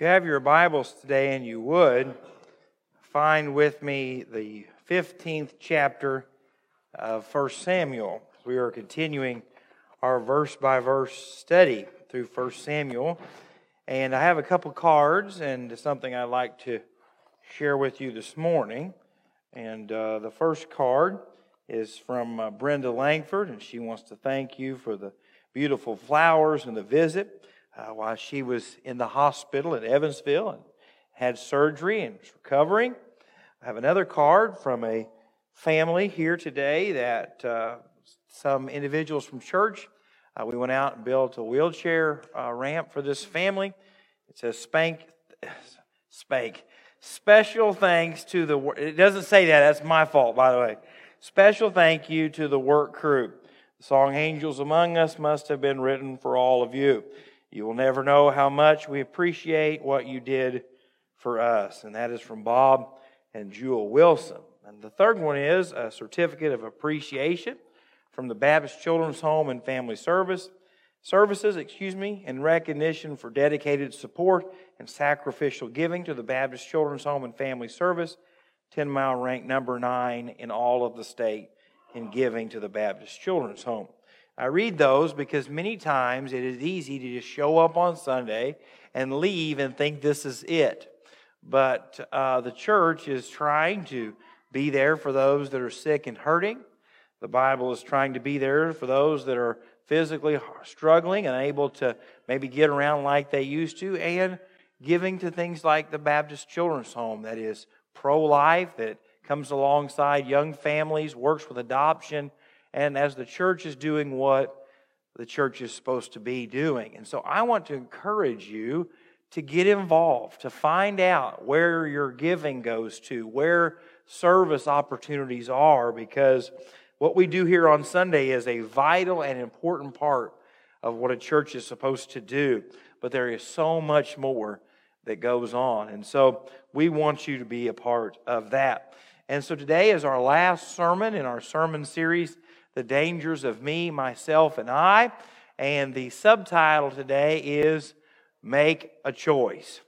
You have your Bibles today and you would, find with me the 15th chapter of 1 Samuel. We are continuing our verse by verse study through 1 Samuel. And I have a couple cards and something I'd like to share with you this morning. And uh, the first card is from uh, Brenda Langford, and she wants to thank you for the beautiful flowers and the visit uh, while she was in the hospital in Evansville and had surgery and was recovering. I have another card from a family here today that uh, some individuals from church. Uh, we went out and built a wheelchair uh, ramp for this family. It says spank, spank. Special thanks to the. It doesn't say that. That's my fault, by the way. Special thank you to the work crew. The song "Angels Among Us" must have been written for all of you. You will never know how much we appreciate what you did for us. And that is from Bob and Jewel Wilson. And the third one is a certificate of appreciation from the Baptist Children's Home and Family Service services, excuse me, in recognition for dedicated support and sacrificial giving to the Baptist Children's Home and Family Service, 10 mile rank number 9 in all of the state in giving to the Baptist Children's Home. I read those because many times it is easy to just show up on Sunday and leave and think this is it. But uh, the church is trying to be there for those that are sick and hurting. The Bible is trying to be there for those that are physically struggling and able to maybe get around like they used to, and giving to things like the Baptist Children's Home that is pro life, that comes alongside young families, works with adoption and as the church is doing what the church is supposed to be doing. And so I want to encourage you to get involved, to find out where your giving goes to, where service opportunities are, because what we do here on Sunday is a vital and important part of what a church is supposed to do. But there is so much more that goes on. And so we want you to be a part of that. And so today is our last sermon in our sermon series the dangers of me, myself, and I. And the subtitle today is Make a Choice.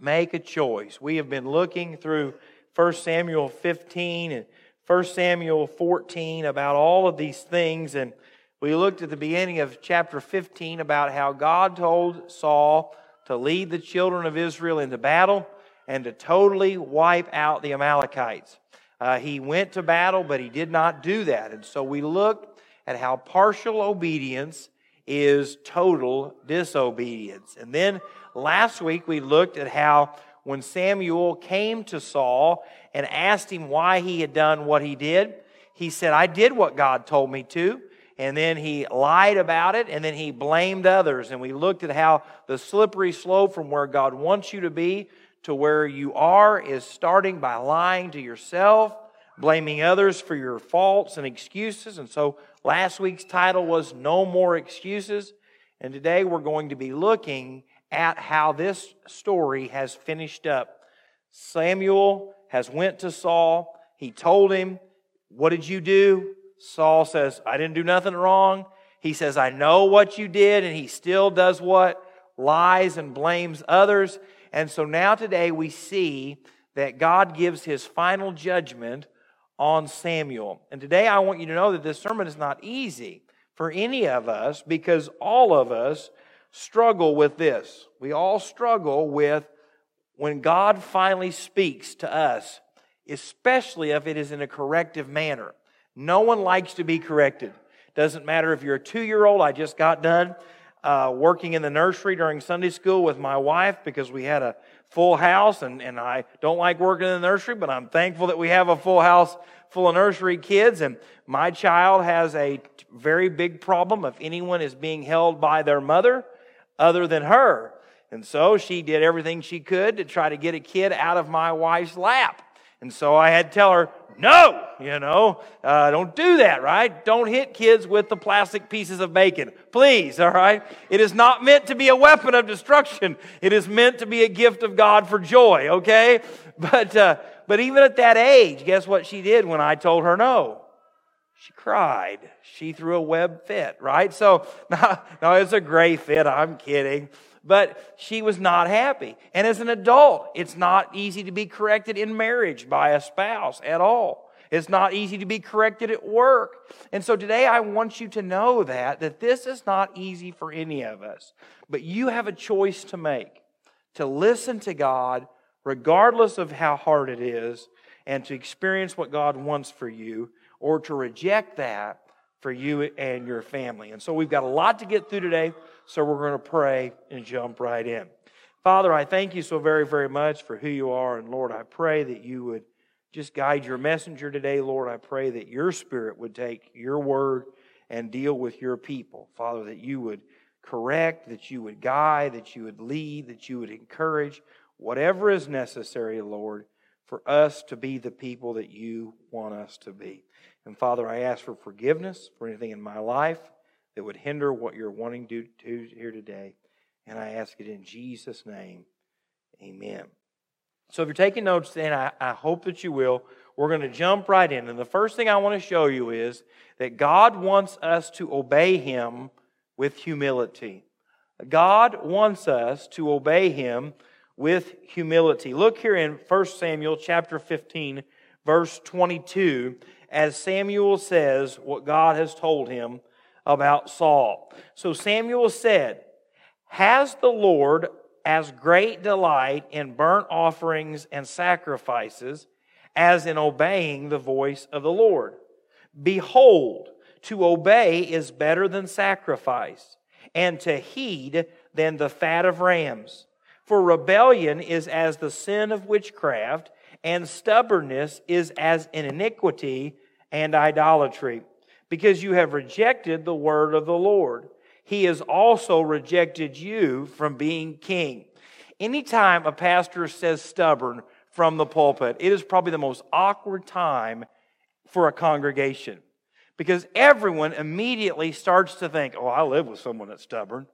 Make a choice. We have been looking through 1 Samuel 15 and 1 Samuel 14 about all of these things. And we looked at the beginning of chapter 15 about how God told Saul to lead the children of Israel into battle and to totally wipe out the Amalekites. Uh, he went to battle, but he did not do that. And so we looked at how partial obedience is total disobedience. And then last week we looked at how when Samuel came to Saul and asked him why he had done what he did, he said, I did what God told me to. And then he lied about it and then he blamed others. And we looked at how the slippery slope from where God wants you to be to where you are is starting by lying to yourself, blaming others for your faults and excuses. And so last week's title was No More Excuses. And today we're going to be looking at how this story has finished up. Samuel has went to Saul. He told him, "What did you do?" Saul says, "I didn't do nothing wrong." He says, "I know what you did," and he still does what? Lies and blames others. And so now today we see that God gives his final judgment on Samuel. And today I want you to know that this sermon is not easy for any of us because all of us struggle with this. We all struggle with when God finally speaks to us, especially if it is in a corrective manner. No one likes to be corrected. Doesn't matter if you're a two year old, I just got done uh, working in the nursery during Sunday school with my wife because we had a full house, and, and I don't like working in the nursery, but I'm thankful that we have a full house full of nursery kids. And my child has a very big problem if anyone is being held by their mother other than her. And so she did everything she could to try to get a kid out of my wife's lap. And so I had to tell her, no, you know, uh, don't do that, right? Don't hit kids with the plastic pieces of bacon. Please, all right? It is not meant to be a weapon of destruction. It is meant to be a gift of God for joy, okay? But, uh, but even at that age, guess what she did when I told her no? She cried. She threw a web fit, right? So, no, no, it's a gray fit. I'm kidding. But she was not happy. And as an adult, it's not easy to be corrected in marriage by a spouse at all. It's not easy to be corrected at work. And so today I want you to know that, that this is not easy for any of us. But you have a choice to make to listen to God regardless of how hard it is and to experience what God wants for you or to reject that for you and your family. And so we've got a lot to get through today, so we're going to pray and jump right in. Father, I thank you so very, very much for who you are. And Lord, I pray that you would just guide your messenger today, Lord. I pray that your spirit would take your word and deal with your people. Father, that you would correct, that you would guide, that you would lead, that you would encourage, whatever is necessary, Lord, for us to be the people that you want us to be. And Father, I ask for forgiveness for anything in my life that would hinder what you're wanting to do here today. And I ask it in Jesus' name. Amen. So if you're taking notes, then I, I hope that you will. We're going to jump right in. And the first thing I want to show you is that God wants us to obey Him with humility. God wants us to obey Him with humility. Look here in 1 Samuel chapter 15, verse 22, as Samuel says what God has told him about Saul. So Samuel said, Has the Lord as great delight in burnt offerings and sacrifices as in obeying the voice of the Lord? Behold, to obey is better than sacrifice, and to heed than the fat of rams. For rebellion is as the sin of witchcraft, and stubbornness is as an iniquity and idolatry, because you have rejected the word of the Lord. He has also rejected you from being king. Anytime a pastor says stubborn from the pulpit, it is probably the most awkward time for a congregation because everyone immediately starts to think, oh, I live with someone that's stubborn.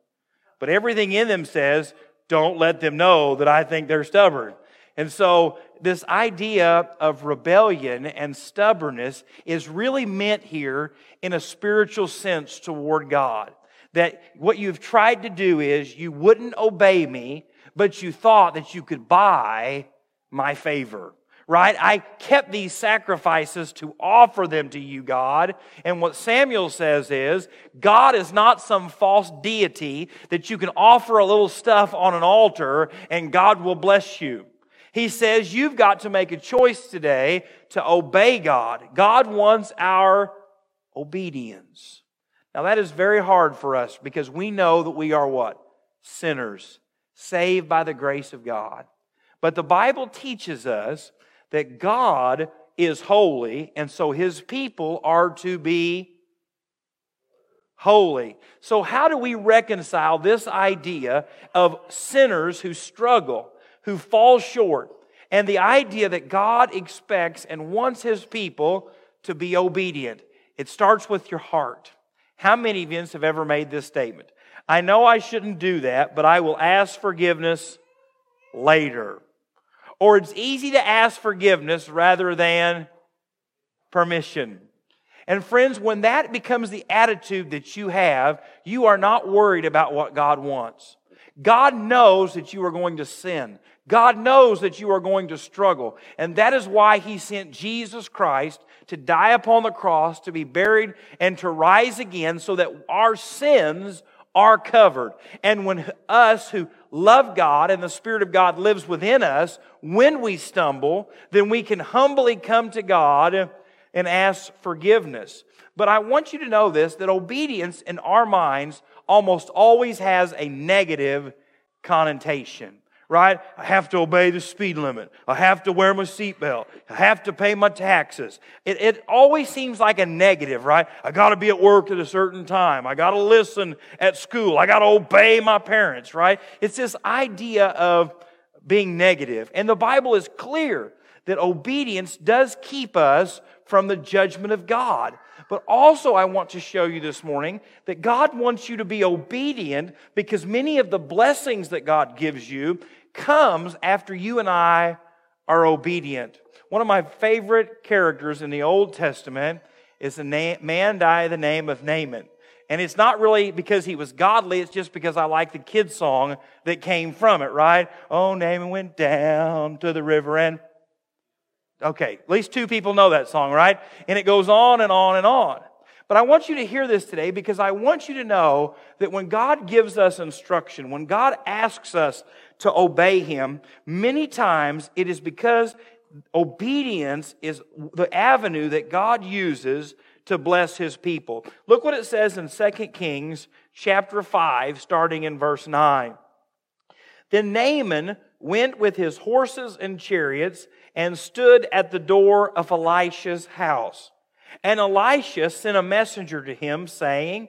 But everything in them says, don't let them know that I think they're stubborn. And so, this idea of rebellion and stubbornness is really meant here in a spiritual sense toward God. That what you've tried to do is you wouldn't obey me, but you thought that you could buy my favor right? I kept these sacrifices to offer them to you, God. And what Samuel says is, God is not some false deity that you can offer a little stuff on an altar and God will bless you. He says, you've got to make a choice today to obey God. God wants our obedience. Now that is very hard for us because we know that we are what? Sinners, saved by the grace of God. But the Bible teaches us that God is holy, and so his people are to be holy. So, how do we reconcile this idea of sinners who struggle, who fall short, and the idea that God expects and wants his people to be obedient? It starts with your heart. How many of you have ever made this statement? I know I shouldn't do that, but I will ask forgiveness later. Or it's easy to ask forgiveness rather than permission. And friends, when that becomes the attitude that you have, you are not worried about what God wants. God knows that you are going to sin. God knows that you are going to struggle. And that is why He sent Jesus Christ to die upon the cross, to be buried, and to rise again so that our sins are covered. And when us who love God and the Spirit of God lives within us, when we stumble, then we can humbly come to God and ask forgiveness. But I want you to know this that obedience in our minds almost always has a negative connotation right? I have to obey the speed limit. I have to wear my seatbelt. I have to pay my taxes. It, it always seems like a negative, right? I got to be at work at a certain time. I got to listen at school. I got to obey my parents, right? It's this idea of being negative. And the Bible is clear that obedience does keep us from the judgment of God. But also, I want to show you this morning that God wants you to be obedient because many of the blessings that God gives you comes after you and I are obedient. One of my favorite characters in the Old Testament is a man by the name of Naaman. And it's not really because he was godly, it's just because I like the kid song that came from it, right? Oh, Naaman went down to the river and. Okay, at least two people know that song, right? And it goes on and on and on. But I want you to hear this today because I want you to know that when God gives us instruction, when God asks us to obey Him, many times it is because obedience is the avenue that God uses to bless his people. Look what it says in 2 Kings chapter 5, starting in verse 9. Then Naaman went with his horses and chariots and stood at the door of Elisha's house. And Elisha sent a messenger to him saying,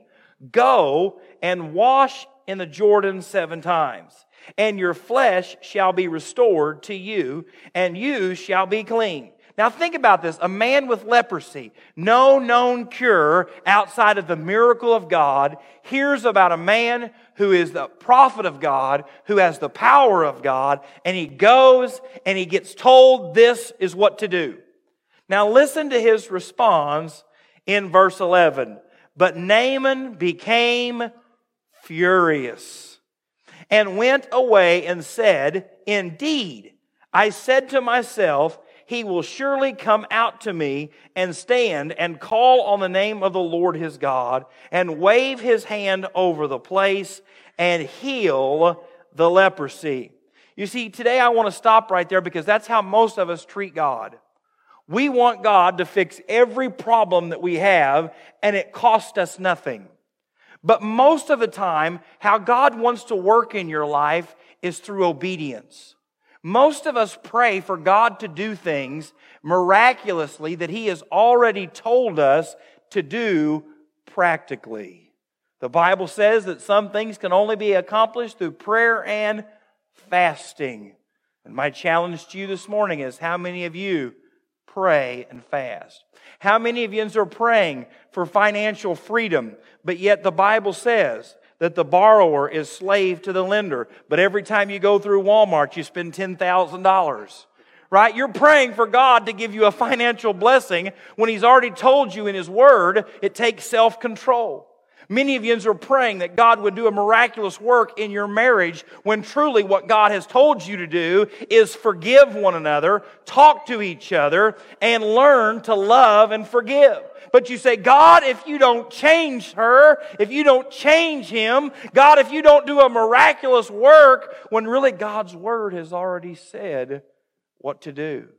Go and wash in the Jordan seven times, and your flesh shall be restored to you, and you shall be clean. Now think about this. A man with leprosy, no known cure outside of the miracle of God, hears about a man who is the prophet of God, who has the power of God, and he goes and he gets told this is what to do. Now listen to his response in verse 11. But Naaman became furious and went away and said, Indeed, I said to myself, he will surely come out to me and stand and call on the name of the Lord his God and wave his hand over the place and heal the leprosy. You see, today I want to stop right there because that's how most of us treat God. We want God to fix every problem that we have and it costs us nothing. But most of the time, how God wants to work in your life is through obedience. Most of us pray for God to do things miraculously that He has already told us to do practically. The Bible says that some things can only be accomplished through prayer and fasting. And my challenge to you this morning is how many of you pray and fast? How many of you are praying for financial freedom, but yet the Bible says that the borrower is slave to the lender. But every time you go through Walmart, you spend $10,000. Right? You're praying for God to give you a financial blessing when He's already told you in His Word it takes self control. Many of you are praying that God would do a miraculous work in your marriage when truly what God has told you to do is forgive one another, talk to each other, and learn to love and forgive. But you say, God, if you don't change her, if you don't change him, God, if you don't do a miraculous work, when really God's word has already said what to do.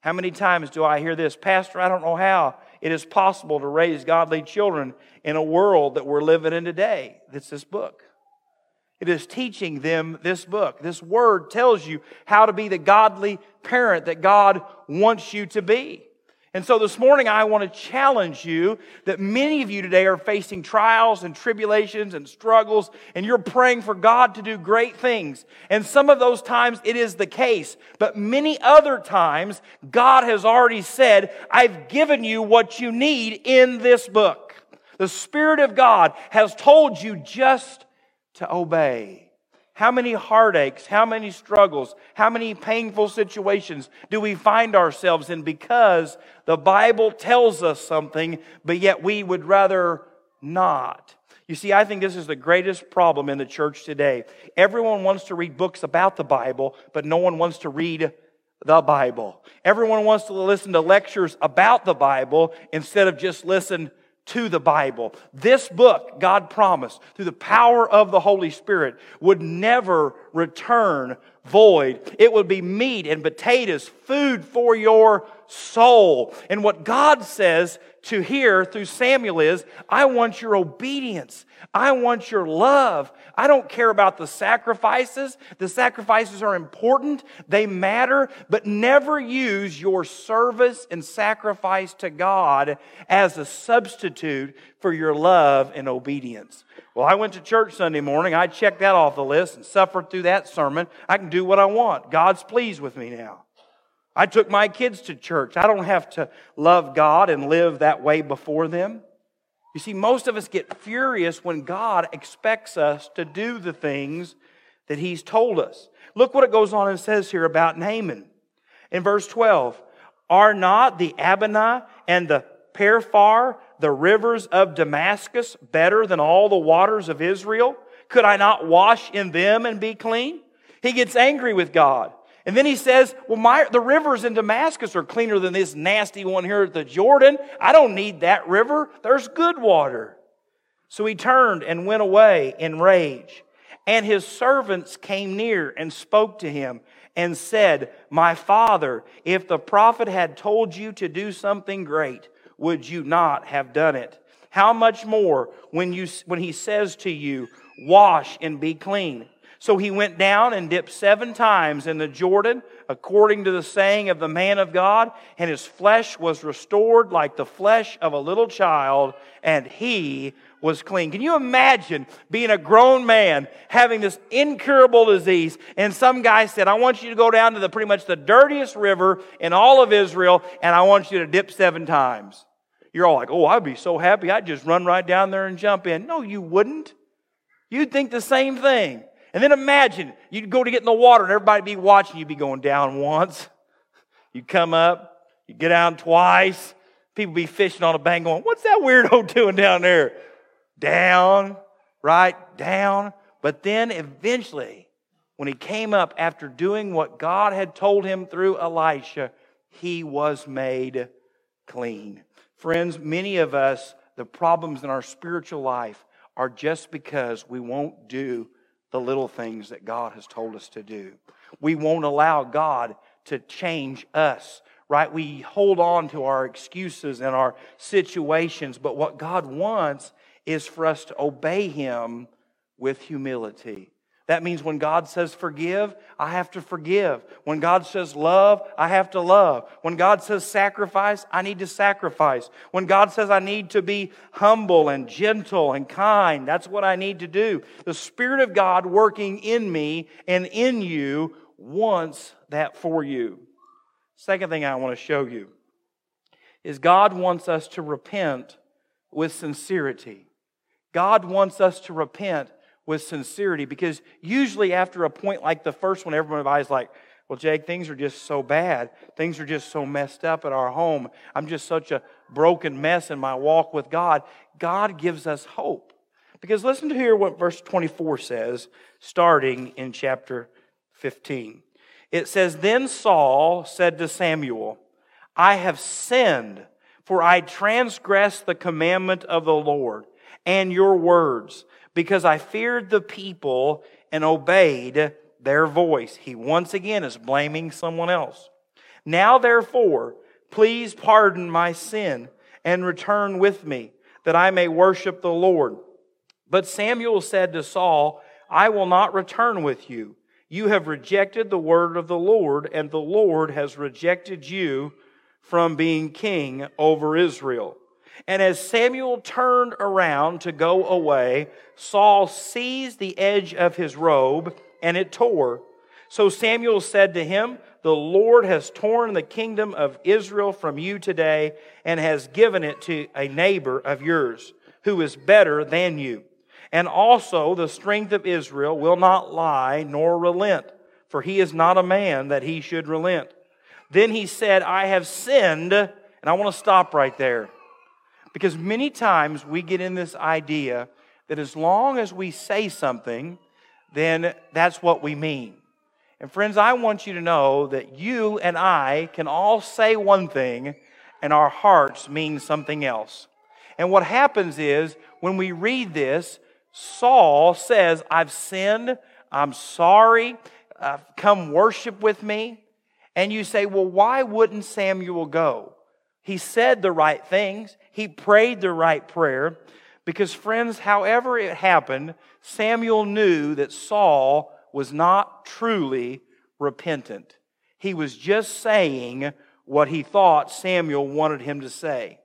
How many times do I hear this? Pastor, I don't know how it is possible to raise godly children in a world that we're living in today. That's this book. It is teaching them this book. This word tells you how to be the godly parent that God wants you to be. And so this morning, I want to challenge you that many of you today are facing trials and tribulations and struggles, and you're praying for God to do great things. And some of those times it is the case, but many other times, God has already said, I've given you what you need in this book. The Spirit of God has told you just to obey. How many heartaches, how many struggles, how many painful situations do we find ourselves in because the Bible tells us something, but yet we would rather not? You see, I think this is the greatest problem in the church today. Everyone wants to read books about the Bible, but no one wants to read the Bible. Everyone wants to listen to lectures about the Bible instead of just listen to the Bible. This book, God promised, through the power of the Holy Spirit, would never return void. It would be meat and potatoes, food for your soul. And what God says to hear through Samuel is, I want your obedience. I want your love. I don't care about the sacrifices. The sacrifices are important. They matter, but never use your service and sacrifice to God as a substitute for your love and obedience. Well, I went to church Sunday morning. I checked that off the list and suffered through that sermon. I can do what I want. God's pleased with me now. I took my kids to church. I don't have to love God and live that way before them. You see, most of us get furious when God expects us to do the things that He's told us. Look what it goes on and says here about Naaman. In verse 12, are not the Abana and the Pharpar the rivers of Damascus better than all the waters of Israel? Could I not wash in them and be clean? He gets angry with God. And then he says, Well, my, the rivers in Damascus are cleaner than this nasty one here at the Jordan. I don't need that river. There's good water. So he turned and went away in rage. And his servants came near and spoke to him and said, My father, if the prophet had told you to do something great, would you not have done it? How much more when, you, when he says to you, Wash and be clean? So he went down and dipped seven times in the Jordan, according to the saying of the man of God, and his flesh was restored like the flesh of a little child, and he was clean. Can you imagine being a grown man having this incurable disease, and some guy said, I want you to go down to the pretty much the dirtiest river in all of Israel, and I want you to dip seven times. You're all like, oh, I'd be so happy. I'd just run right down there and jump in. No, you wouldn't. You'd think the same thing. And then imagine you'd go to get in the water and everybody be watching you be going down once. You come up, you get down twice. People be fishing on a bank going, What's that weirdo doing down there? Down, right? Down. But then eventually, when he came up after doing what God had told him through Elisha, he was made clean. Friends, many of us, the problems in our spiritual life are just because we won't do the little things that God has told us to do. We won't allow God to change us, right? We hold on to our excuses and our situations, but what God wants is for us to obey Him with humility. That means when God says forgive, I have to forgive. When God says love, I have to love. When God says sacrifice, I need to sacrifice. When God says I need to be humble and gentle and kind, that's what I need to do. The Spirit of God working in me and in you wants that for you. Second thing I want to show you is God wants us to repent with sincerity. God wants us to repent with sincerity because usually after a point like the first one, everybody's like, well, Jake, things are just so bad. Things are just so messed up at our home. I'm just such a broken mess in my walk with God. God gives us hope. Because listen to hear what verse 24 says, starting in chapter 15. It says, Then Saul said to Samuel, I have sinned, for I transgressed the commandment of the Lord and your words because I feared the people and obeyed their voice. He once again is blaming someone else. Now, therefore, please pardon my sin and return with me, that I may worship the Lord. But Samuel said to Saul, I will not return with you. You have rejected the word of the Lord, and the Lord has rejected you from being king over Israel. And as Samuel turned around to go away, Saul seized the edge of his robe and it tore. So Samuel said to him, The Lord has torn the kingdom of Israel from you today and has given it to a neighbor of yours who is better than you. And also the strength of Israel will not lie nor relent, for he is not a man that he should relent. Then he said, I have sinned, and I want to stop right there. Because many times we get in this idea that as long as we say something, then that's what we mean. And friends, I want you to know that you and I can all say one thing and our hearts mean something else. And what happens is when we read this, Saul says, I've sinned, I'm sorry, uh, come worship with me. And you say, well, why wouldn't Samuel go? He said the right things. He prayed the right prayer. Because, friends, however it happened, Samuel knew that Saul was not truly repentant. He was just saying what he thought Samuel wanted him to say.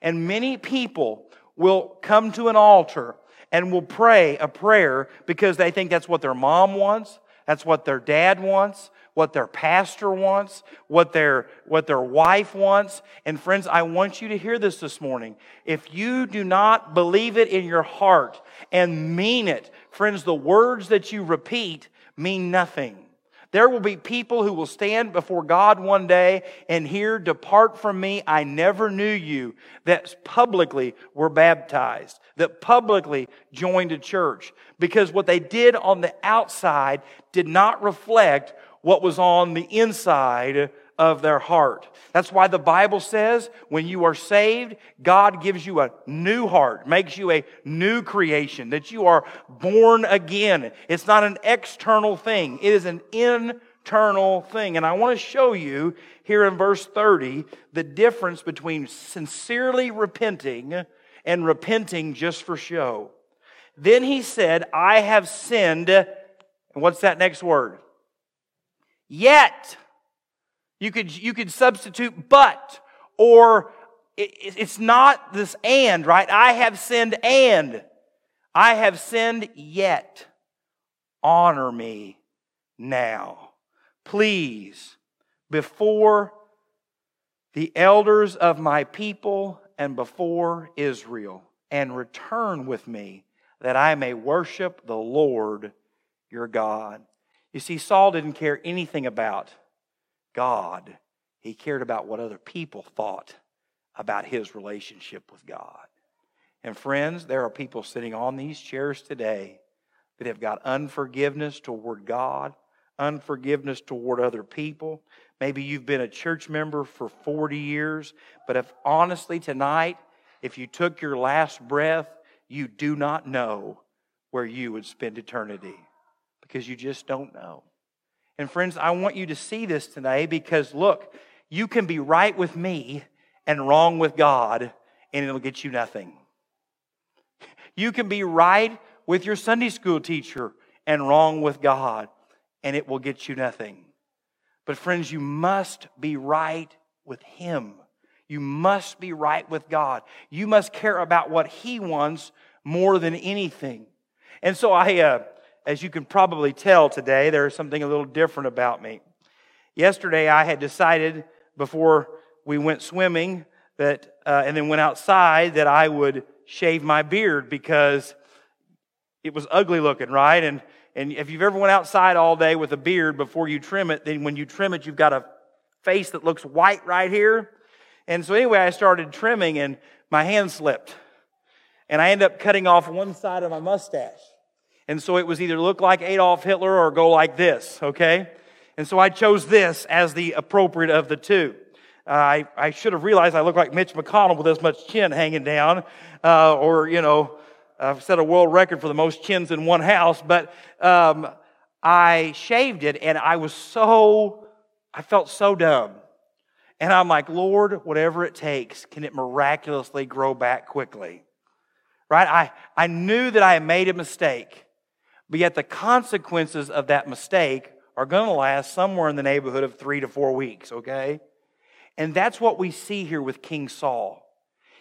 And many people will come to an altar and will pray a prayer because they think that's what their mom wants, that's what their dad wants, what their pastor wants, what their, what their wife wants. And friends, I want you to hear this this morning. If you do not believe it in your heart and mean it, friends, the words that you repeat mean nothing. There will be people who will stand before God one day and hear, Depart from me, I never knew you, that publicly were baptized, that publicly joined a church, because what they did on the outside did not reflect what was on the inside of their heart. That's why the Bible says when you are saved, God gives you a new heart, makes you a new creation, that you are born again. It's not an external thing, it is an internal thing. And I want to show you here in verse 30 the difference between sincerely repenting and repenting just for show. Then he said, I have sinned. And what's that next word? Yet. You could, you could substitute but, or it, it's not this and, right? I have sinned and. I have sinned yet. Honor me now. Please, before the elders of my people and before Israel, and return with me that I may worship the Lord your God. You see, Saul didn't care anything about God, he cared about what other people thought about his relationship with God. And friends, there are people sitting on these chairs today that have got unforgiveness toward God, unforgiveness toward other people. Maybe you've been a church member for 40 years, but if honestly tonight, if you took your last breath, you do not know where you would spend eternity because you just don't know. And friends, I want you to see this today because look, you can be right with me and wrong with God, and it'll get you nothing. You can be right with your Sunday school teacher and wrong with God, and it will get you nothing. But, friends, you must be right with Him. You must be right with God. You must care about what He wants more than anything. And so I, uh, as you can probably tell today, there's something a little different about me. Yesterday, I had decided before we went swimming that, uh, and then went outside, that I would shave my beard because it was ugly looking, right? And and if you've ever went outside all day with a beard before you trim it, then when you trim it, you've got a face that looks white right here. And so anyway, I started trimming, and my hand slipped, and I ended up cutting off one side of my mustache. And so it was either look like Adolf Hitler or go like this, okay? And so I chose this as the appropriate of the two. Uh, I, I should have realized I look like Mitch McConnell with this much chin hanging down, uh, or, you know, I've set a world record for the most chins in one house, but um, I shaved it and I was so, I felt so dumb. And I'm like, Lord, whatever it takes, can it miraculously grow back quickly? Right? I, I knew that I had made a mistake. But yet the consequences of that mistake are going to last somewhere in the neighborhood of three to four weeks, okay? And that's what we see here with King Saul.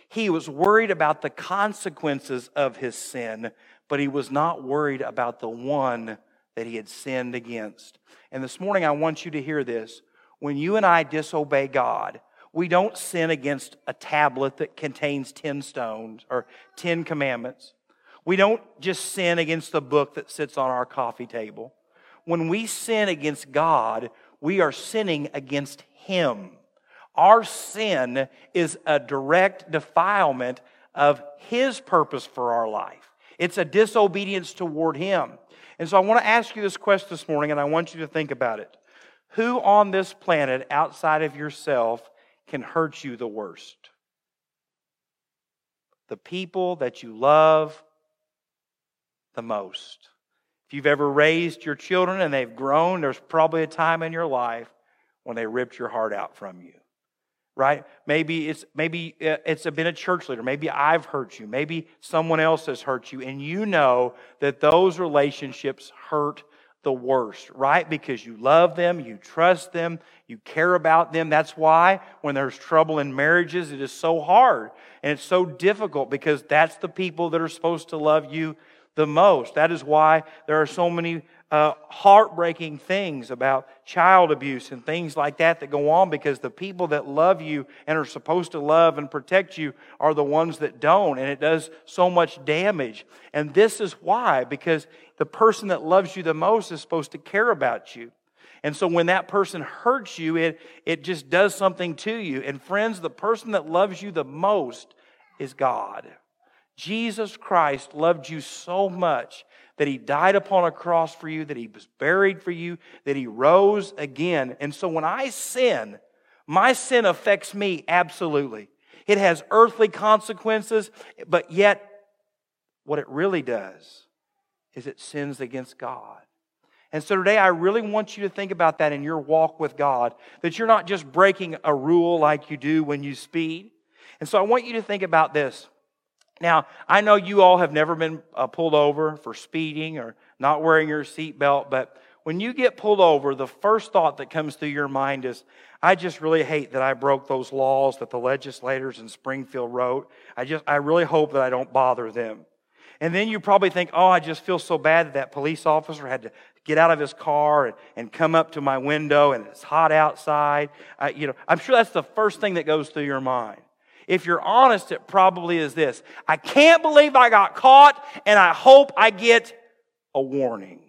He was worried about the consequences of his sin, but he was not worried about the one that he had sinned against. And this morning, I want you to hear this. When you and I disobey God, we don't sin against a tablet that contains 10 stones or 10 commandments. We don't just sin against the book that sits on our coffee table. When we sin against God, we are sinning against Him. Our sin is a direct defilement of His purpose for our life. It's a disobedience toward Him. And so I want to ask you this question this morning, and I want you to think about it. Who on this planet outside of yourself can hurt you the worst? The people that you love the most. If you've ever raised your children and they've grown, there's probably a time in your life when they ripped your heart out from you. Right? Maybe it's maybe uh, it's been a church leader. Maybe I've hurt you. Maybe someone else has hurt you, and you know that those relationships hurt the worst, right? Because you love them, you trust them, you care about them. That's why when there's trouble in marriages, it is so hard and it's so difficult because that's the people that are supposed to love you the most. That is why there are so many uh, heartbreaking things about child abuse and things like that that go on because the people that love you and are supposed to love and protect you are the ones that don't, and it does so much damage. And this is why, because the person that loves you the most is supposed to care about you. And so when that person hurts you, it, it just does something to you. And friends, the person that loves you the most is God. Jesus Christ loved you so much that he died upon a cross for you, that he was buried for you, that he rose again. And so when I sin, my sin affects me absolutely. It has earthly consequences, but yet what it really does is it sins against God. And so today, I really want you to think about that in your walk with God, that you're not just breaking a rule like you do when you speed. And so I want you to think about this. Now, I know you all have never been uh, pulled over for speeding or not wearing your seatbelt, but when you get pulled over, the first thought that comes through your mind is, I just really hate that I broke those laws that the legislators in Springfield wrote. I just, I really hope that I don't bother them. And then you probably think, oh, I just feel so bad that that police officer had to get out of his car and, and come up to my window and it's hot outside. I, you know, I'm sure that's the first thing that goes through your mind. If you're honest, it probably is this I can't believe I got caught and I hope I get a warning.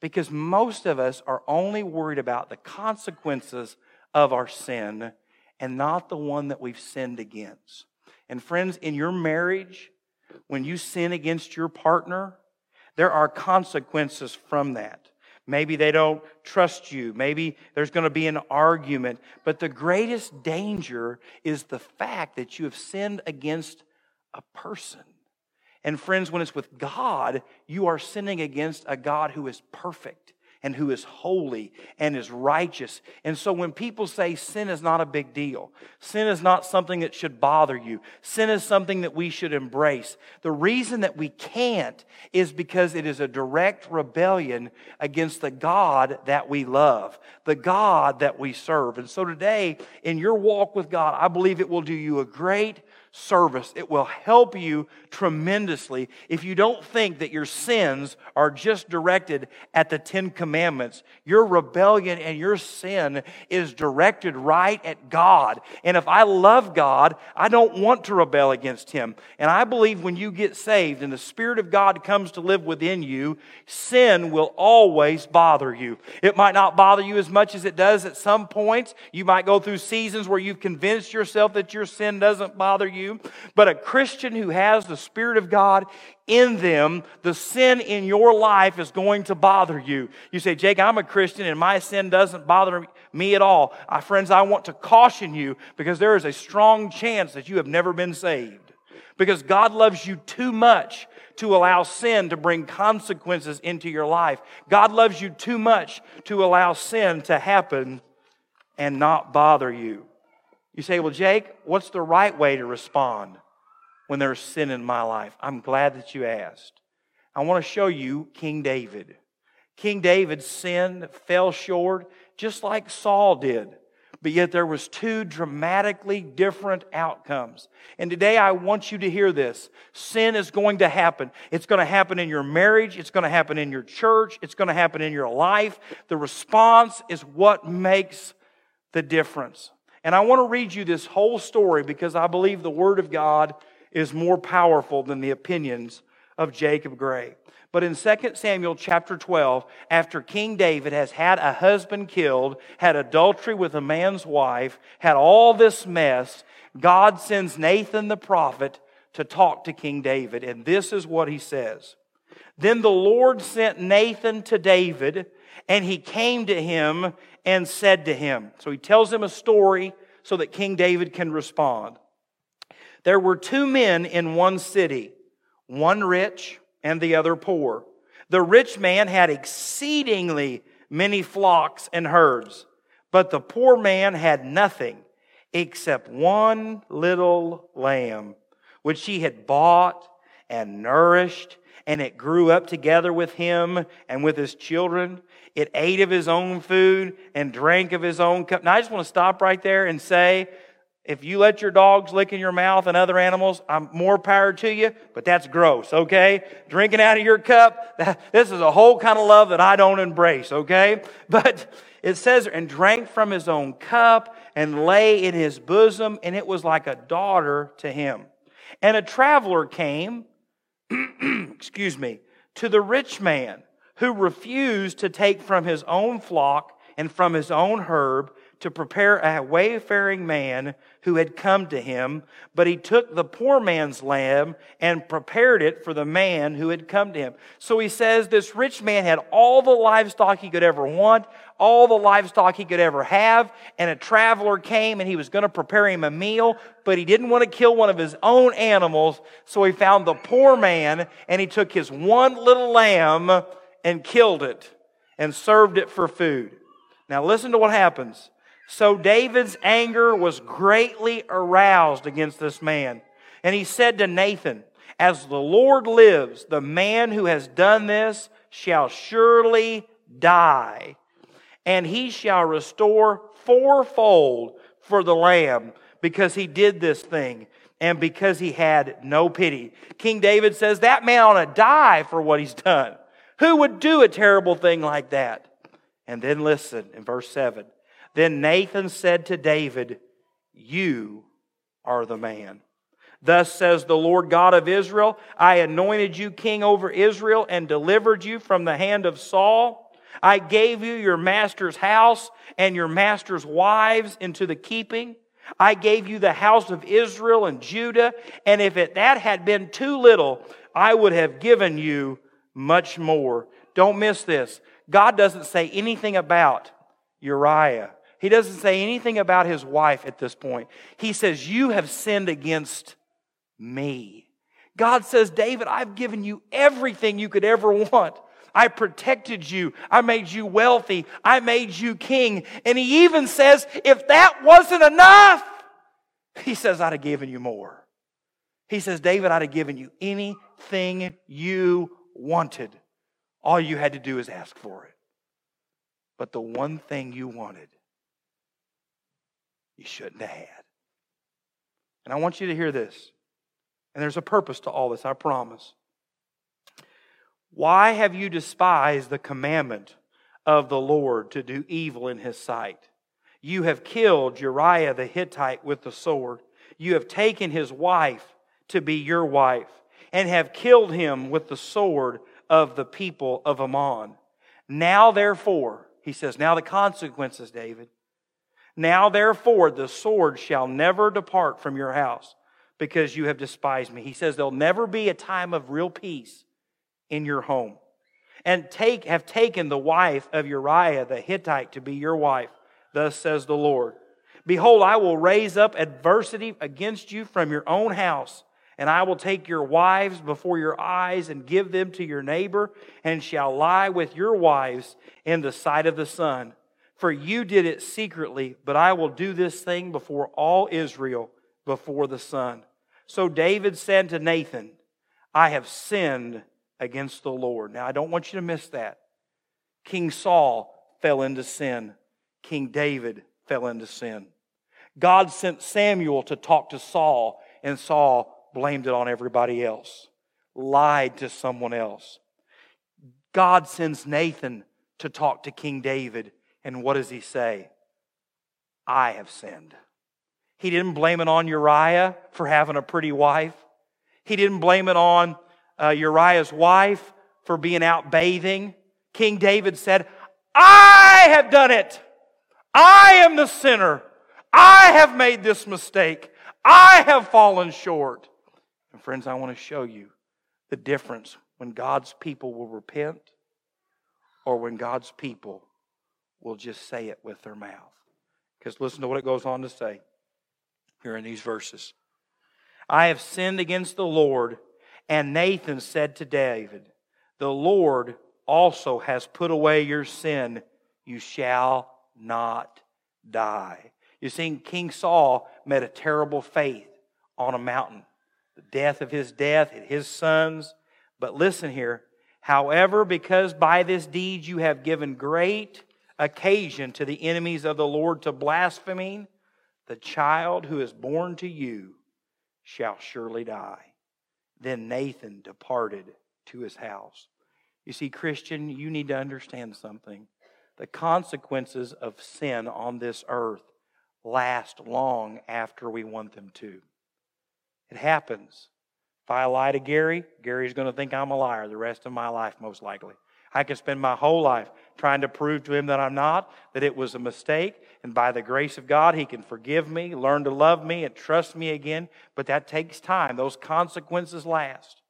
Because most of us are only worried about the consequences of our sin and not the one that we've sinned against. And friends, in your marriage, when you sin against your partner, there are consequences from that. Maybe they don't trust you. Maybe there's going to be an argument. But the greatest danger is the fact that you have sinned against a person. And friends, when it's with God, you are sinning against a God who is perfect and who is holy and is righteous. And so when people say sin is not a big deal, sin is not something that should bother you, sin is something that we should embrace. The reason that we can't is because it is a direct rebellion against the God that we love, the God that we serve. And so today, in your walk with God, I believe it will do you a great service. It will help you tremendously if you don't think that your sins are just directed at the Ten Commandments. Your rebellion and your sin is directed right at God. And if I love God, I don't want to rebel against Him. And I believe when you get saved and the Spirit of God comes to live within you, sin will always bother you. It might not bother you as much as it does at some points. You might go through seasons where you've convinced yourself that your sin doesn't bother you you. But a Christian who has the Spirit of God in them, the sin in your life is going to bother you. You say, Jake, I'm a Christian and my sin doesn't bother me at all. Uh, friends, I want to caution you because there is a strong chance that you have never been saved. Because God loves you too much to allow sin to bring consequences into your life. God loves you too much to allow sin to happen and not bother you. You say, Well, Jake, what's the right way to respond when there's sin in my life? I'm glad that you asked. I want to show you King David. King David sinned, fell short, just like Saul did. But yet there was two dramatically different outcomes. And today I want you to hear this. Sin is going to happen. It's going to happen in your marriage. It's going to happen in your church. It's going to happen in your life. The response is what makes the difference. And I want to read you this whole story because I believe the Word of God is more powerful than the opinions of Jacob Gray. But in 2 Samuel chapter 12, after King David has had a husband killed, had adultery with a man's wife, had all this mess, God sends Nathan the prophet to talk to King David. And this is what he says Then the Lord sent Nathan to David, and he came to him and said to him. So he tells him a story so that King David can respond. There were two men in one city, one rich and the other poor. The rich man had exceedingly many flocks and herds, but the poor man had nothing except one little lamb, which he had bought and nourished, and it grew up together with him and with his children. It ate of his own food and drank of his own cup. Now, I just want to stop right there and say, if you let your dogs lick in your mouth and other animals, I'm more power to you, but that's gross, okay? Drinking out of your cup, this is a whole kind of love that I don't embrace, okay? But it says, and drank from his own cup and lay in his bosom, and it was like a daughter to him. And a traveler came, excuse me, to the rich man who refused to take from his own flock and from his own herb to prepare a wayfaring man who had come to him, but he took the poor man's lamb and prepared it for the man who had come to him. So he says this rich man had all the livestock he could ever want, all the livestock he could ever have, and a traveler came and he was going to prepare him a meal, but he didn't want to kill one of his own animals, so he found the poor man and he took his one little lamb and killed it and served it for food. Now listen to what happens. So David's anger was greatly aroused against this man. And he said to Nathan, As the Lord lives, the man who has done this shall surely die, and he shall restore fourfold for the lamb because he did this thing and because he had no pity. King David says that man ought to die for what he's done. Who would do a terrible thing like that? And then listen in verse 7. Then Nathan said to David, You are the man. Thus says the Lord God of Israel I anointed you king over Israel and delivered you from the hand of Saul. I gave you your master's house and your master's wives into the keeping. I gave you the house of Israel and Judah. And if it, that had been too little, I would have given you much more. Don't miss this. God doesn't say anything about Uriah he doesn't say anything about his wife at this point. He says, You have sinned against me. God says, David, I've given you everything you could ever want. I protected you. I made you wealthy. I made you king. And he even says, if that wasn't enough, he says, I'd have given you more. He says, David, I'd have given you anything you wanted. All you had to do is ask for it. But the one thing you wanted, you shouldn't have had. And I want you to hear this. And there's a purpose to all this, I promise. Why have you despised the commandment of the Lord to do evil in his sight? You have killed Uriah the Hittite with the sword. You have taken his wife to be your wife, and have killed him with the sword of the people of Ammon. Now, therefore, he says, now the consequences, David. Now, therefore, the sword shall never depart from your house because you have despised me. He says there'll never be a time of real peace in your home. And take, have taken the wife of Uriah the Hittite to be your wife. Thus says the Lord. Behold, I will raise up adversity against you from your own house, and I will take your wives before your eyes and give them to your neighbor, and shall lie with your wives in the sight of the sun. For you did it secretly, but I will do this thing before all Israel, before the sun. So David said to Nathan, I have sinned against the Lord. Now, I don't want you to miss that. King Saul fell into sin, King David fell into sin. God sent Samuel to talk to Saul, and Saul blamed it on everybody else, lied to someone else. God sends Nathan to talk to King David and what does he say? I have sinned. He didn't blame it on Uriah for having a pretty wife. He didn't blame it on uh, Uriah's wife for being out bathing. King David said, I have done it. I am the sinner. I have made this mistake. I have fallen short. And friends, I want to show you the difference when God's people will repent or when God's people will just say it with their mouth. Because listen to what it goes on to say here in these verses. I have sinned against the Lord. And Nathan said to David, The Lord also has put away your sin. You shall not die. You see, King Saul met a terrible fate on a mountain. The death of his death his sons. But listen here. However, because by this deed you have given great occasion to the enemies of the Lord to blaspheming, the child who is born to you shall surely die. Then Nathan departed to his house. You see, Christian, you need to understand something. The consequences of sin on this earth last long after we want them to. It happens. If I lie to Gary, Gary's going to think I'm a liar the rest of my life, most likely. I can spend my whole life trying to prove to him that I'm not, that it was a mistake, and by the grace of God, he can forgive me, learn to love me, and trust me again. But that takes time. Those consequences last.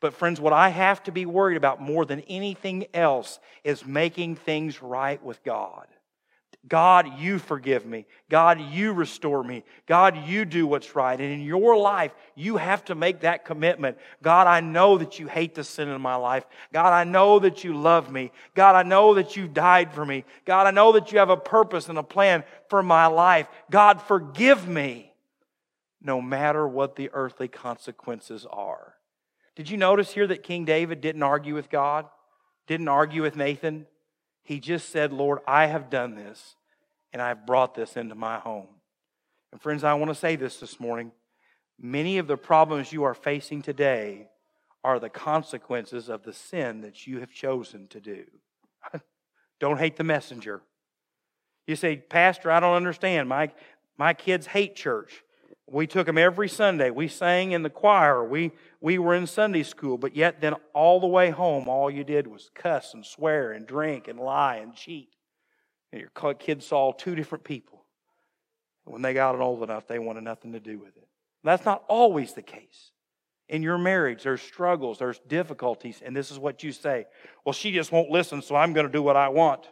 But, friends, what I have to be worried about more than anything else is making things right with God. God, you forgive me. God, you restore me. God, you do what's right. And in your life, you have to make that commitment. God, I know that you hate the sin in my life. God, I know that you love me. God, I know that you died for me. God, I know that you have a purpose and a plan for my life. God, forgive me, no matter what the earthly consequences are. Did you notice here that King David didn't argue with God? Didn't argue with Nathan? He just said, Lord, I have done this and I've brought this into my home. And friends, I want to say this this morning. Many of the problems you are facing today are the consequences of the sin that you have chosen to do. don't hate the messenger. You say, Pastor, I don't understand. My, my kids hate church. We took them every Sunday. We sang in the choir. We, we were in Sunday school. But yet, then all the way home, all you did was cuss and swear and drink and lie and cheat. And your kids saw two different people. When they got old enough, they wanted nothing to do with it. That's not always the case. In your marriage, there's struggles, there's difficulties, and this is what you say Well, she just won't listen, so I'm going to do what I want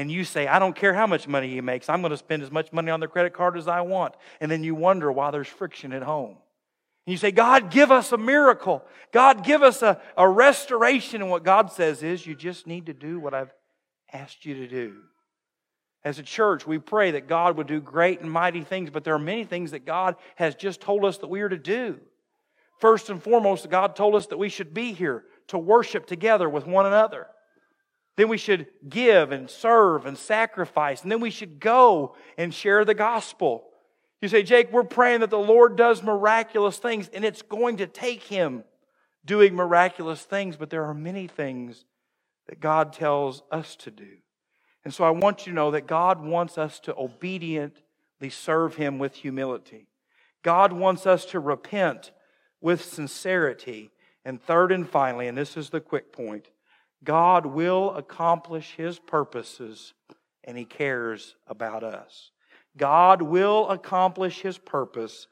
and you say, I don't care how much money he makes, I'm going to spend as much money on the credit card as I want. And then you wonder why there's friction at home. And you say, God, give us a miracle. God, give us a, a restoration. And what God says is, you just need to do what I've asked you to do. As a church, we pray that God would do great and mighty things, but there are many things that God has just told us that we are to do. First and foremost, God told us that we should be here to worship together with one another. Then we should give and serve and sacrifice. And then we should go and share the gospel. You say, Jake, we're praying that the Lord does miraculous things, and it's going to take Him doing miraculous things, but there are many things that God tells us to do. And so I want you to know that God wants us to obediently serve Him with humility. God wants us to repent with sincerity. And third and finally, and this is the quick point, God will accomplish His purposes and He cares about us. God will accomplish His purpose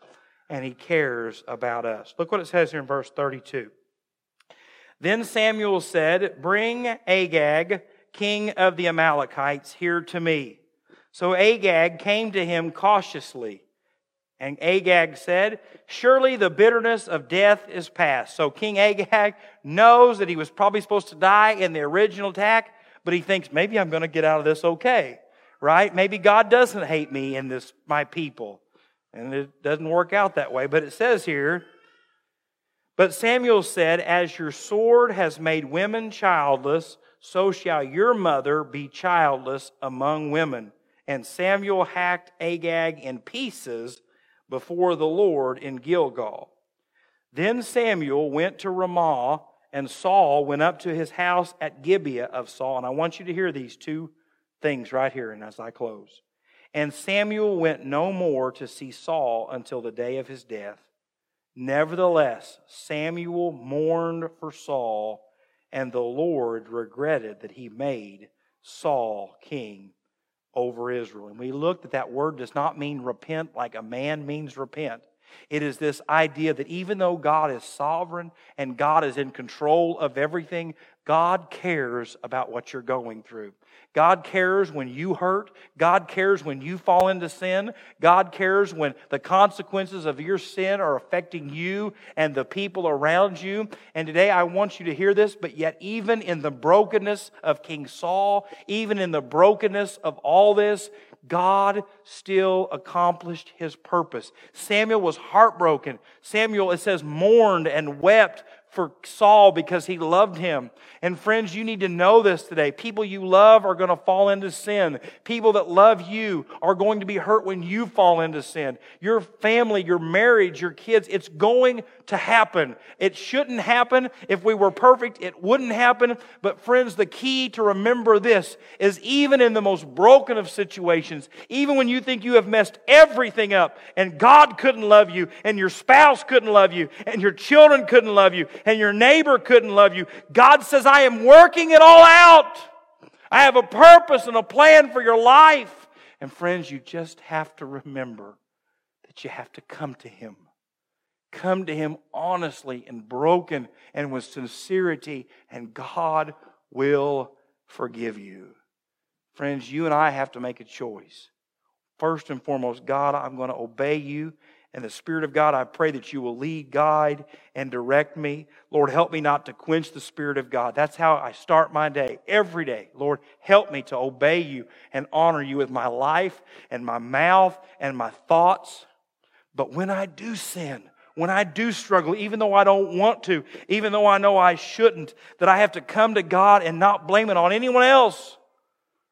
and He cares about us. Look what it says here in verse 32. Then Samuel said, Bring Agag, king of the Amalekites, here to me. So Agag came to him cautiously. And Agag said, Surely the bitterness of death is past. So King Agag knows that he was probably supposed to die in the original attack, but he thinks, maybe I'm going to get out of this okay, right? Maybe God doesn't hate me and this, my people. And it doesn't work out that way. But it says here, But Samuel said, As your sword has made women childless, so shall your mother be childless among women. And Samuel hacked Agag in pieces before the Lord in Gilgal. Then Samuel went to Ramah, and Saul went up to his house at Gibeah of Saul. And I want you to hear these two things right here, and as I close. And Samuel went no more to see Saul until the day of his death. Nevertheless, Samuel mourned for Saul, and the Lord regretted that he made Saul king over Israel. And we looked that that word does not mean repent like a man means repent. It is this idea that even though God is sovereign and God is in control of everything, God cares about what you're going through. God cares when you hurt. God cares when you fall into sin. God cares when the consequences of your sin are affecting you and the people around you. And today I want you to hear this, but yet, even in the brokenness of King Saul, even in the brokenness of all this, God still accomplished his purpose. Samuel was heartbroken. Samuel, it says, mourned and wept for Saul because he loved him. And friends, you need to know this today. People you love are going to fall into sin. People that love you are going to be hurt when you fall into sin. Your family, your marriage, your kids, it's going to happen. It shouldn't happen. If we were perfect, it wouldn't happen. But friends, the key to remember this is even in the most broken of situations, even when you think you have messed everything up and God couldn't love you and your spouse couldn't love you and your children couldn't love you and your neighbor couldn't love you. God says, I am working it all out. I have a purpose and a plan for your life. And friends, you just have to remember that you have to come to Him. Come to Him honestly and broken and with sincerity, and God will forgive you. Friends, you and I have to make a choice. First and foremost, God, I'm going to obey you. And the Spirit of God, I pray that you will lead, guide, and direct me. Lord, help me not to quench the Spirit of God. That's how I start my day, every day. Lord, help me to obey you and honor you with my life and my mouth and my thoughts. But when I do sin, when I do struggle, even though I don't want to, even though I know I shouldn't, that I have to come to God and not blame it on anyone else.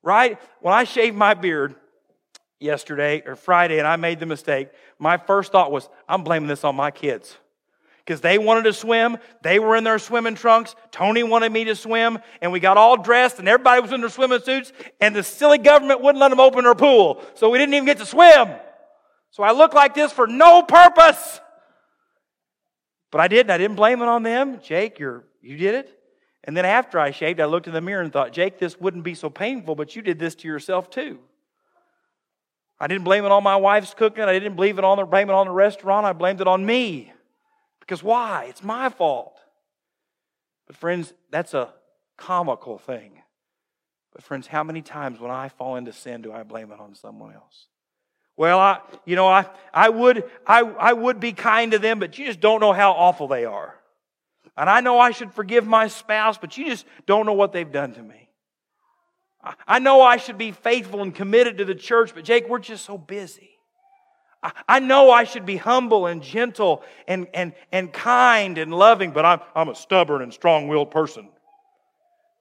Right? When I shave my beard yesterday or Friday and I made the mistake, my first thought was, I'm blaming this on my kids. Because they wanted to swim, they were in their swimming trunks. Tony wanted me to swim, and we got all dressed, and everybody was in their swimming suits, and the silly government wouldn't let them open their pool. So we didn't even get to swim. So I looked like this for no purpose. But I didn't. I didn't blame it on them. Jake, you're, you did it. And then after I shaved, I looked in the mirror and thought, Jake, this wouldn't be so painful, but you did this to yourself too. I didn't blame it on my wife's cooking. I didn't blame it on the, blame it on the restaurant. I blamed it on me. Because why? It's my fault. But friends, that's a comical thing. But friends, how many times when I fall into sin do I blame it on someone else? Well, I, you know, I, I would, I, I would be kind to them, but you just don't know how awful they are. And I know I should forgive my spouse, but you just don't know what they've done to me. I know I should be faithful and committed to the church, but Jake, we're just so busy. I know I should be humble and gentle and, and, and kind and loving, but I'm, I'm a stubborn and strong willed person.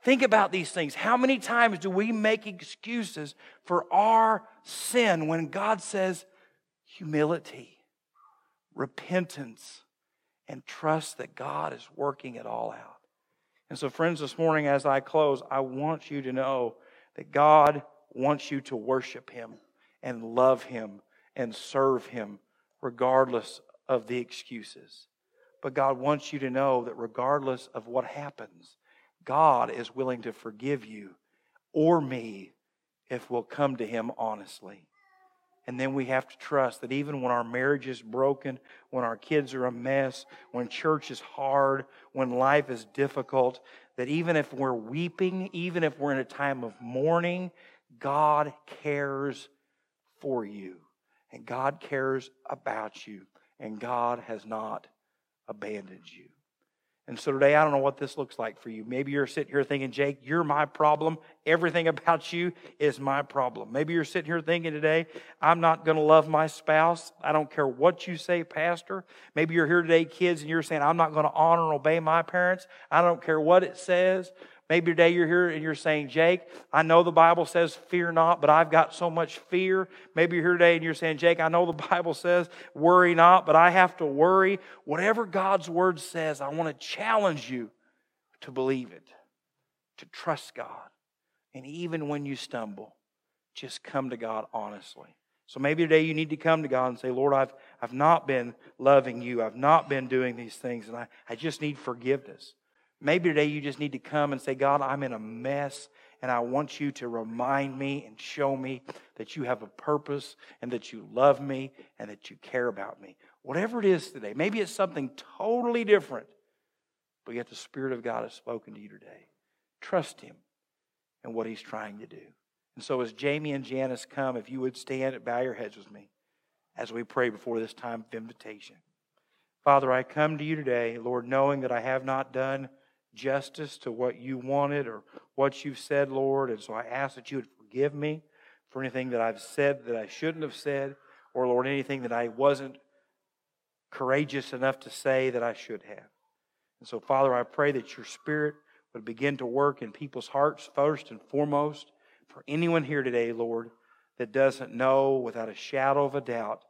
Think about these things. How many times do we make excuses for our sin when God says humility, repentance, and trust that God is working it all out? And so, friends, this morning as I close, I want you to know that God wants you to worship Him and love Him and serve Him regardless of the excuses. But God wants you to know that regardless of what happens, God is willing to forgive you or me if we'll come to Him honestly. And then we have to trust that even when our marriage is broken, when our kids are a mess, when church is hard, when life is difficult, that even if we're weeping, even if we're in a time of mourning, God cares for you. And God cares about you. And God has not abandoned you. And so today, I don't know what this looks like for you. Maybe you're sitting here thinking, Jake, you're my problem. Everything about you is my problem. Maybe you're sitting here thinking today, I'm not going to love my spouse. I don't care what you say, Pastor. Maybe you're here today, kids, and you're saying, I'm not going to honor and obey my parents. I don't care what it says. Maybe today you're here and you're saying, Jake, I know the Bible says fear not, but I've got so much fear. Maybe you're here today and you're saying, Jake, I know the Bible says worry not, but I have to worry. Whatever God's word says, I want to challenge you to believe it, to trust God. And even when you stumble, just come to God honestly. So maybe today you need to come to God and say, Lord, I've, I've not been loving you. I've not been doing these things, and I, I just need forgiveness. Maybe today you just need to come and say, God, I'm in a mess, and I want you to remind me and show me that you have a purpose and that you love me and that you care about me. Whatever it is today, maybe it's something totally different, but yet the Spirit of God has spoken to you today. Trust Him and what He's trying to do. And so, as Jamie and Janice come, if you would stand and bow your heads with me as we pray before this time of invitation. Father, I come to you today, Lord, knowing that I have not done justice to what you wanted or what you've said, Lord. And so I ask that you would forgive me for anything that I've said that I shouldn't have said, or, Lord, anything that I wasn't courageous enough to say that I should have. And so, Father, I pray that your Spirit would begin to work in people's hearts first and foremost. For anyone here today, Lord, that doesn't know without a shadow of a doubt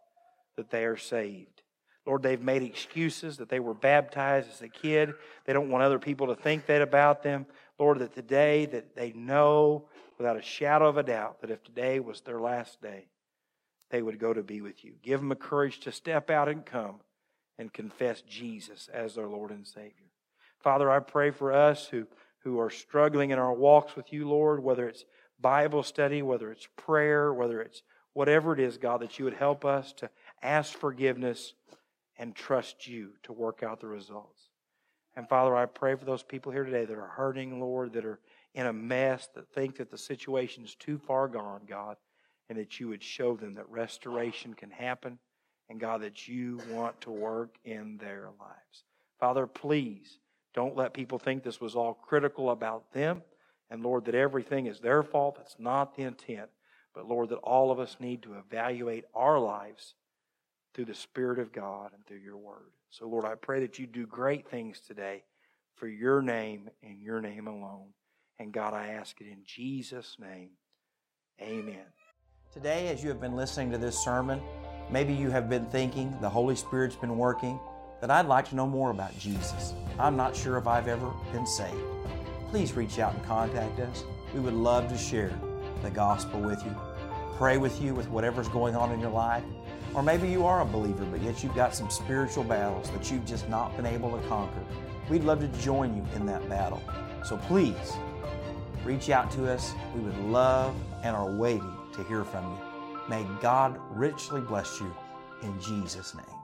that they are saved. Lord, they've made excuses that they were baptized as a kid. They don't want other people to think that about them. Lord, that today that they know without a shadow of a doubt that if today was their last day, they would go to be with you. Give them the courage to step out and come and confess Jesus as their Lord and Savior. Father, I pray for us who, who are struggling in our walks with you, Lord, whether it's Bible study, whether it's prayer, whether it's whatever it is, God, that you would help us to ask forgiveness and trust you to work out the results. And Father, I pray for those people here today that are hurting, Lord, that are in a mess, that think that the situation is too far gone, God, and that you would show them that restoration can happen, and God, that you want to work in their lives. Father, please don't let people think this was all critical about them, and Lord, that everything is their fault. That's not the intent. But Lord, that all of us need to evaluate our lives through the Spirit of God and through your word. So, Lord, I pray that you do great things today for your name and your name alone. And God, I ask it in Jesus' name. Amen. Today, as you have been listening to this sermon, maybe you have been thinking the Holy Spirit's been working, that I'd like to know more about Jesus. I'm not sure if I've ever been saved. Please reach out and contact us. We would love to share the gospel with you, pray with you with whatever's going on in your life. Or maybe you are a believer, but yet you've got some spiritual battles that you've just not been able to conquer. We'd love to join you in that battle. So please reach out to us. We would love and are waiting to hear from you. May God richly bless you in Jesus' name.